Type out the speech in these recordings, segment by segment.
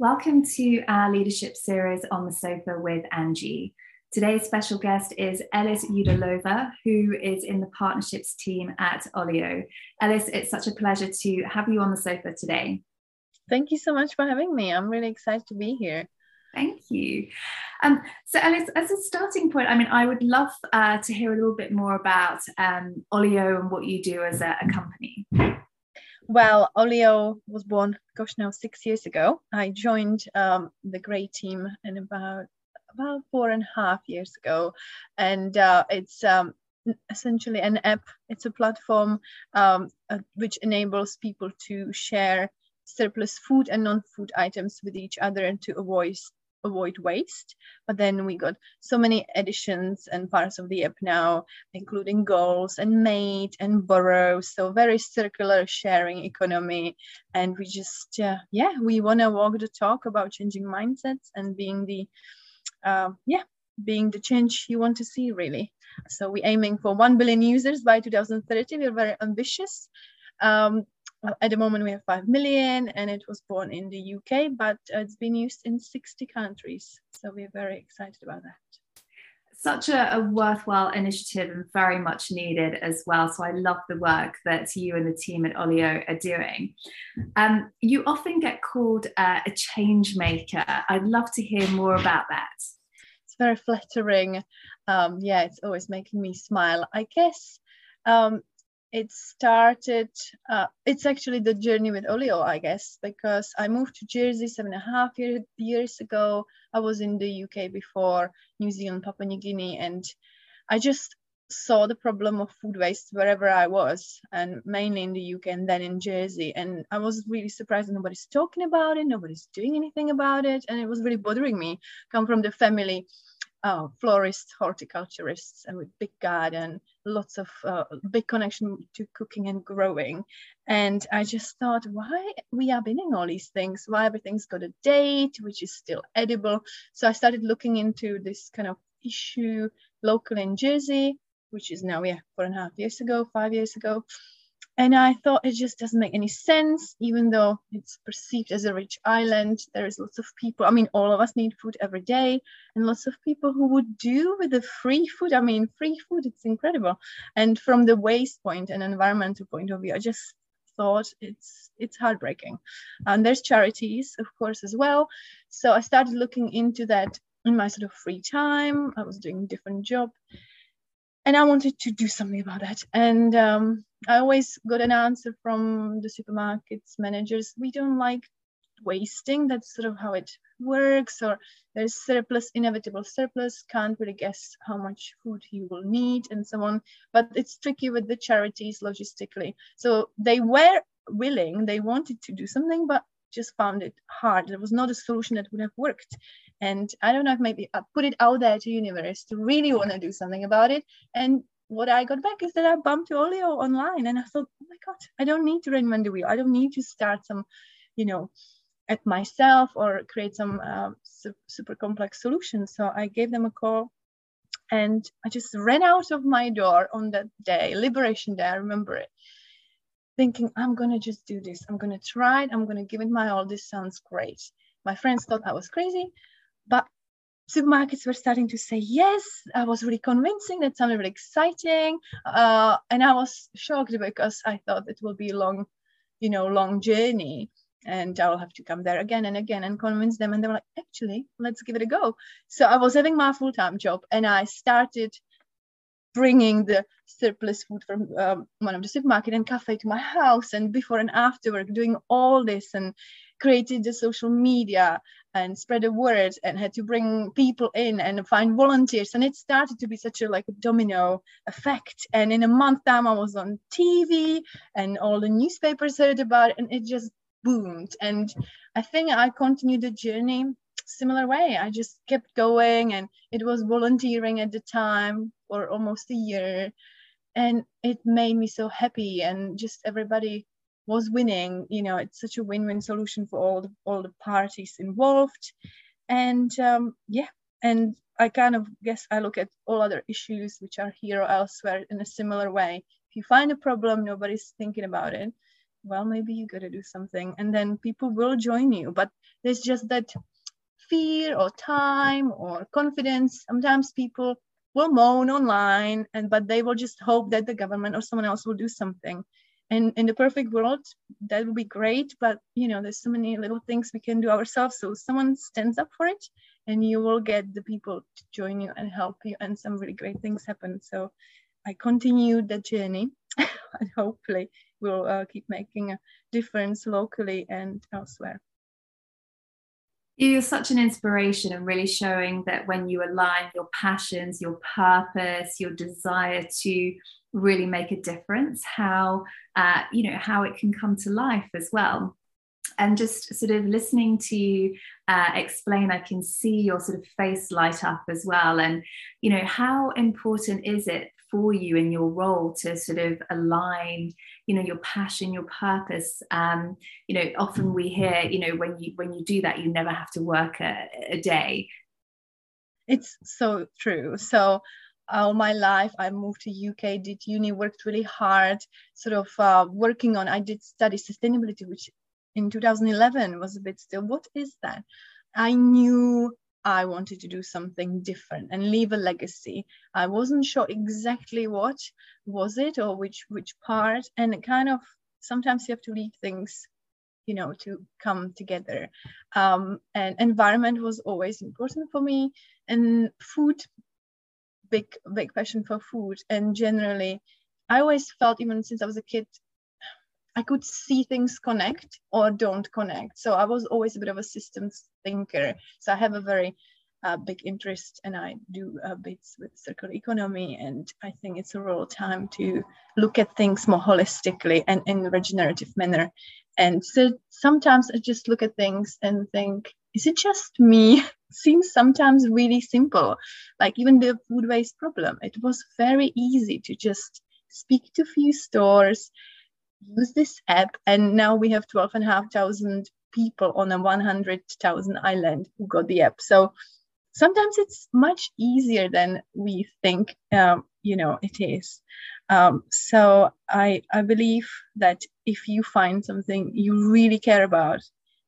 Welcome to our leadership series on the sofa with Angie. Today's special guest is Ellis Udalova, who is in the partnerships team at Olio. Ellis, it's such a pleasure to have you on the sofa today. Thank you so much for having me. I'm really excited to be here. Thank you. Um, so, Ellis, as a starting point, I mean, I would love uh, to hear a little bit more about um, Olio and what you do as a, a company. Well, Olio was born, gosh, now six years ago. I joined um, the Grey team in about about four and a half years ago, and uh, it's um, essentially an app. It's a platform um, uh, which enables people to share surplus food and non-food items with each other and to avoid avoid waste. But then we got so many additions and parts of the app now, including goals and mate and borrow. So very circular sharing economy. And we just, uh, yeah, we want to walk the talk about changing mindsets and being the, uh, yeah, being the change you want to see really. So we're aiming for 1 billion users by 2030. We're very ambitious. Um, at the moment we have 5 million and it was born in the UK, but it's been used in 60 countries. So we're very excited about that. Such a, a, worthwhile initiative and very much needed as well. So I love the work that you and the team at Olio are doing. Um, you often get called uh, a change maker. I'd love to hear more about that. It's very flattering. Um, yeah, it's always making me smile. I guess um, it started uh, it's actually the journey with olio i guess because i moved to jersey seven and a half year, years ago. I was in the uk before new zealand papua new guinea and i just saw the problem of food waste wherever i was and mainly in the uk and then in jersey. And i was really surprised nobody's talking about it nobody's doing anything about it and it was really bothering me. Come from the family uh, florists, horticulturists, and with big garden, lots of uh, big connection to cooking and growing. And I just thought, why we are binning all these things? Why everything's got a date, which is still edible? So I started looking into this kind of issue local in Jersey, which is now, yeah, four and a half years ago, five years ago. And I thought it just doesn't make any sense, even though it's perceived as a rich island. There is lots of people. I mean, all of us need food every day, and lots of people who would do with the free food. I mean, free food, it's incredible. And from the waste point and environmental point of view, I just thought it's it's heartbreaking. And there's charities, of course, as well. So I started looking into that in my sort of free time. I was doing different job and I wanted to do something about that. And um, I always got an answer from the supermarkets managers we don't like wasting. That's sort of how it works, or there's surplus, inevitable surplus, can't really guess how much food you will need, and so on. But it's tricky with the charities logistically. So they were willing, they wanted to do something, but just found it hard. There was not a solution that would have worked. And I don't know if maybe I put it out there to universe to really want to do something about it. And what I got back is that I bumped Olio online and I thought, oh my God, I don't need to reinvent the wheel. I don't need to start some, you know, at myself or create some uh, su- super complex solution So I gave them a call and I just ran out of my door on that day, Liberation Day, I remember it, thinking, I'm going to just do this. I'm going to try it. I'm going to give it my all. This sounds great. My friends thought I was crazy, but supermarkets were starting to say yes. I was really convincing. That sounded really exciting. Uh, and I was shocked because I thought it will be a long, you know, long journey. And I'll have to come there again and again and convince them. And they were like, actually, let's give it a go. So I was having my full time job and I started bringing the surplus food from um, one of the supermarket and cafe to my house and before and after work doing all this and created the social media and spread the word and had to bring people in and find volunteers. And it started to be such a like a domino effect. And in a month time i was on tv and all the newspapers heard about it and it just boomed. And i think i continued the journey similar way. I just kept going and it was volunteering at the time for almost a year. And it made me so happy and just everybody was winning you know it's such a win-win solution for all the, all the parties involved. And um, yeah and i kind of guess i look at all other issues which are here or elsewhere in a similar way. If you find a problem nobody's thinking about it well maybe you got to do something and then people will join you. But there's just that fear or time or confidence. Sometimes people will moan online and but they will just hope that the government or someone else will do something and in the perfect world that would be great but you know there's so many little things we can do ourselves. So someone stands up for it and you will get the people to join you and help you and some really great things happen. So i continue the journey and hopefully we'll uh, keep making a difference locally and elsewhere you're such an inspiration and really showing that when you align your passions, your purpose, your desire to really make a difference, how uh, you know how it can come to life as well. And just sort of listening to you uh, explain, I can see your sort of face light up as well. And you know, how important is it for you in your role to sort of align you know your passion your purpose. Um you know often we hear you know when you when you do that you never have to work a, a day. It's so true. So all my life i moved to uk did uni worked really hard sort of uh, working on i did study sustainability which in 2011 was a bit still. What is that? I knew I wanted to do something different and leave a legacy. I wasn't sure exactly what was it or which which part, and it kind of sometimes you have to leave things, you know, to come together. Um, and environment was always important for me, and food, big big passion for food, and generally, I always felt even since I was a kid I could see things connect or don't connect. So I was always a bit of a systems thinker. So I have a very uh, big interest and I do uh, bits with circular economy. And I think it's a real time to look at things more holistically and in a regenerative manner. And so sometimes I just look at things and think, is it just me? seems sometimes really simple. Like even the food waste problem, it was very easy to just speak to a few stores use this app and now we have 12 and a half thousand people on a 100,000 island who got the app. So sometimes it's much easier than we think, um, you know, it is. Um, so I, I believe that if you find something you really care about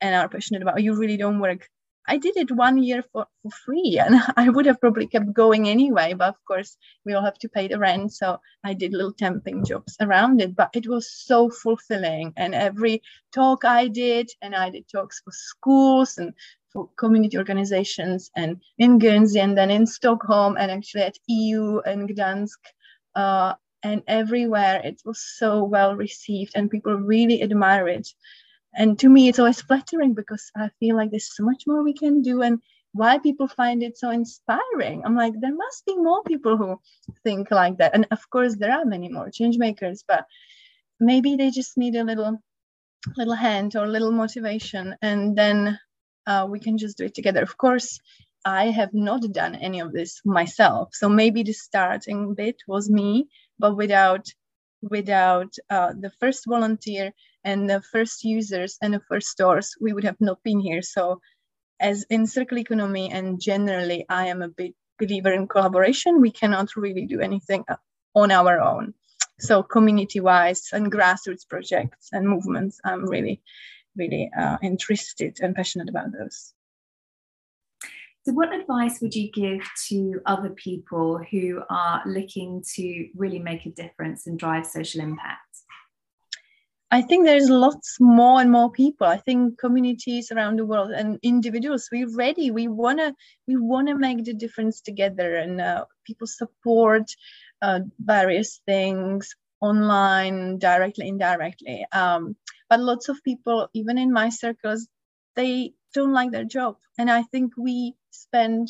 and are passionate about, you really don't work I did it one year for, for free and I would have probably kept going anyway. But of course, we all have to pay the rent. So I did little temping jobs around it. But it was so fulfilling. And every talk I did, and I did talks for schools and for community organizations and in Guernsey and then in Stockholm and actually at EU and Gdansk. Uh, and everywhere it was so well received and people really admire it and to me it's always flattering because i feel like there's so much more we can do and why people find it so inspiring. I'm like there must be more people who think like that. And of course there are many more change makers but maybe they just need a little little hand or a little motivation and then uh, we can just do it together. Of course i have not done any of this myself. So maybe the starting bit was me but without without uh, the first volunteer and the first users and the first stores, we would have not been here. So, as in circular economy and generally, I am a big believer in collaboration. We cannot really do anything on our own. So, community wise and grassroots projects and movements, I'm really, really uh, interested and passionate about those. So, what advice would you give to other people who are looking to really make a difference and drive social impact? I think there's lots more and more people. I think communities around the world and individuals, we're ready. We wanna we wanna make the difference together, and uh, people support uh, various things online, directly, indirectly. Um, but lots of people, even in my circles, they don't like their job, and I think we spend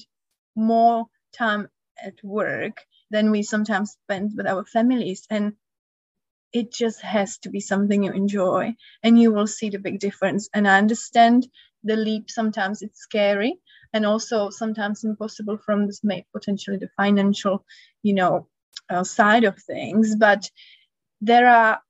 more time at work than we sometimes spend with our families, and it just has to be something you enjoy and you will see the big difference. And i understand the leap sometimes it's scary and also sometimes impossible from this may potentially the financial you know uh, side of things. But there are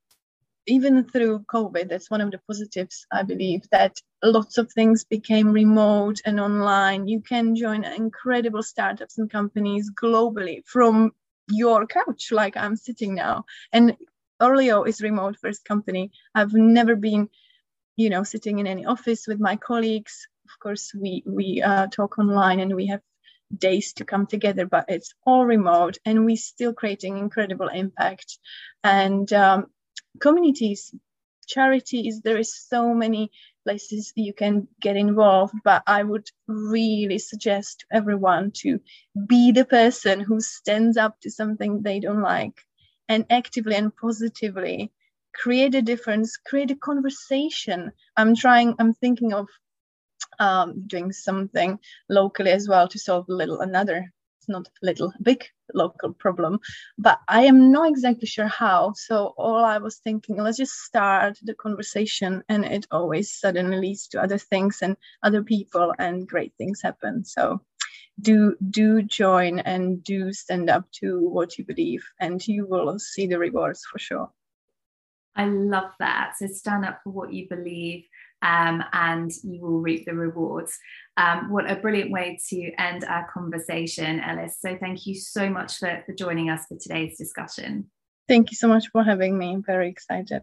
even through covid that's one of the positives i believe that lots of things became remote and online. You can join incredible startups and companies globally from your couch like i'm sitting now. And Olio is remote first company. I've never been, you know, sitting in any office with my colleagues. Of course, we we uh, talk online and we have days to come together, but it's all remote, and we're still creating incredible impact. And um, communities, charities, there is so many places you can get involved, but I would really suggest to everyone to be the person who stands up to something they don't like and actively and positively create a difference, create a conversation. I'm trying, I'm thinking of um, doing something locally as well to solve a little another it's not little big local problem but i am not exactly sure how so all i was thinking let's just start the conversation and it always suddenly leads to other things and other people and great things happen so do do join and do stand up to what you believe and you will see the rewards for sure i love that so stand up for what you believe um, and you will reap the rewards. Um, what a brilliant way to end our conversation, Ellis. So thank you so much for, for joining us for today's discussion. Thank you so much for having me. I'm very excited.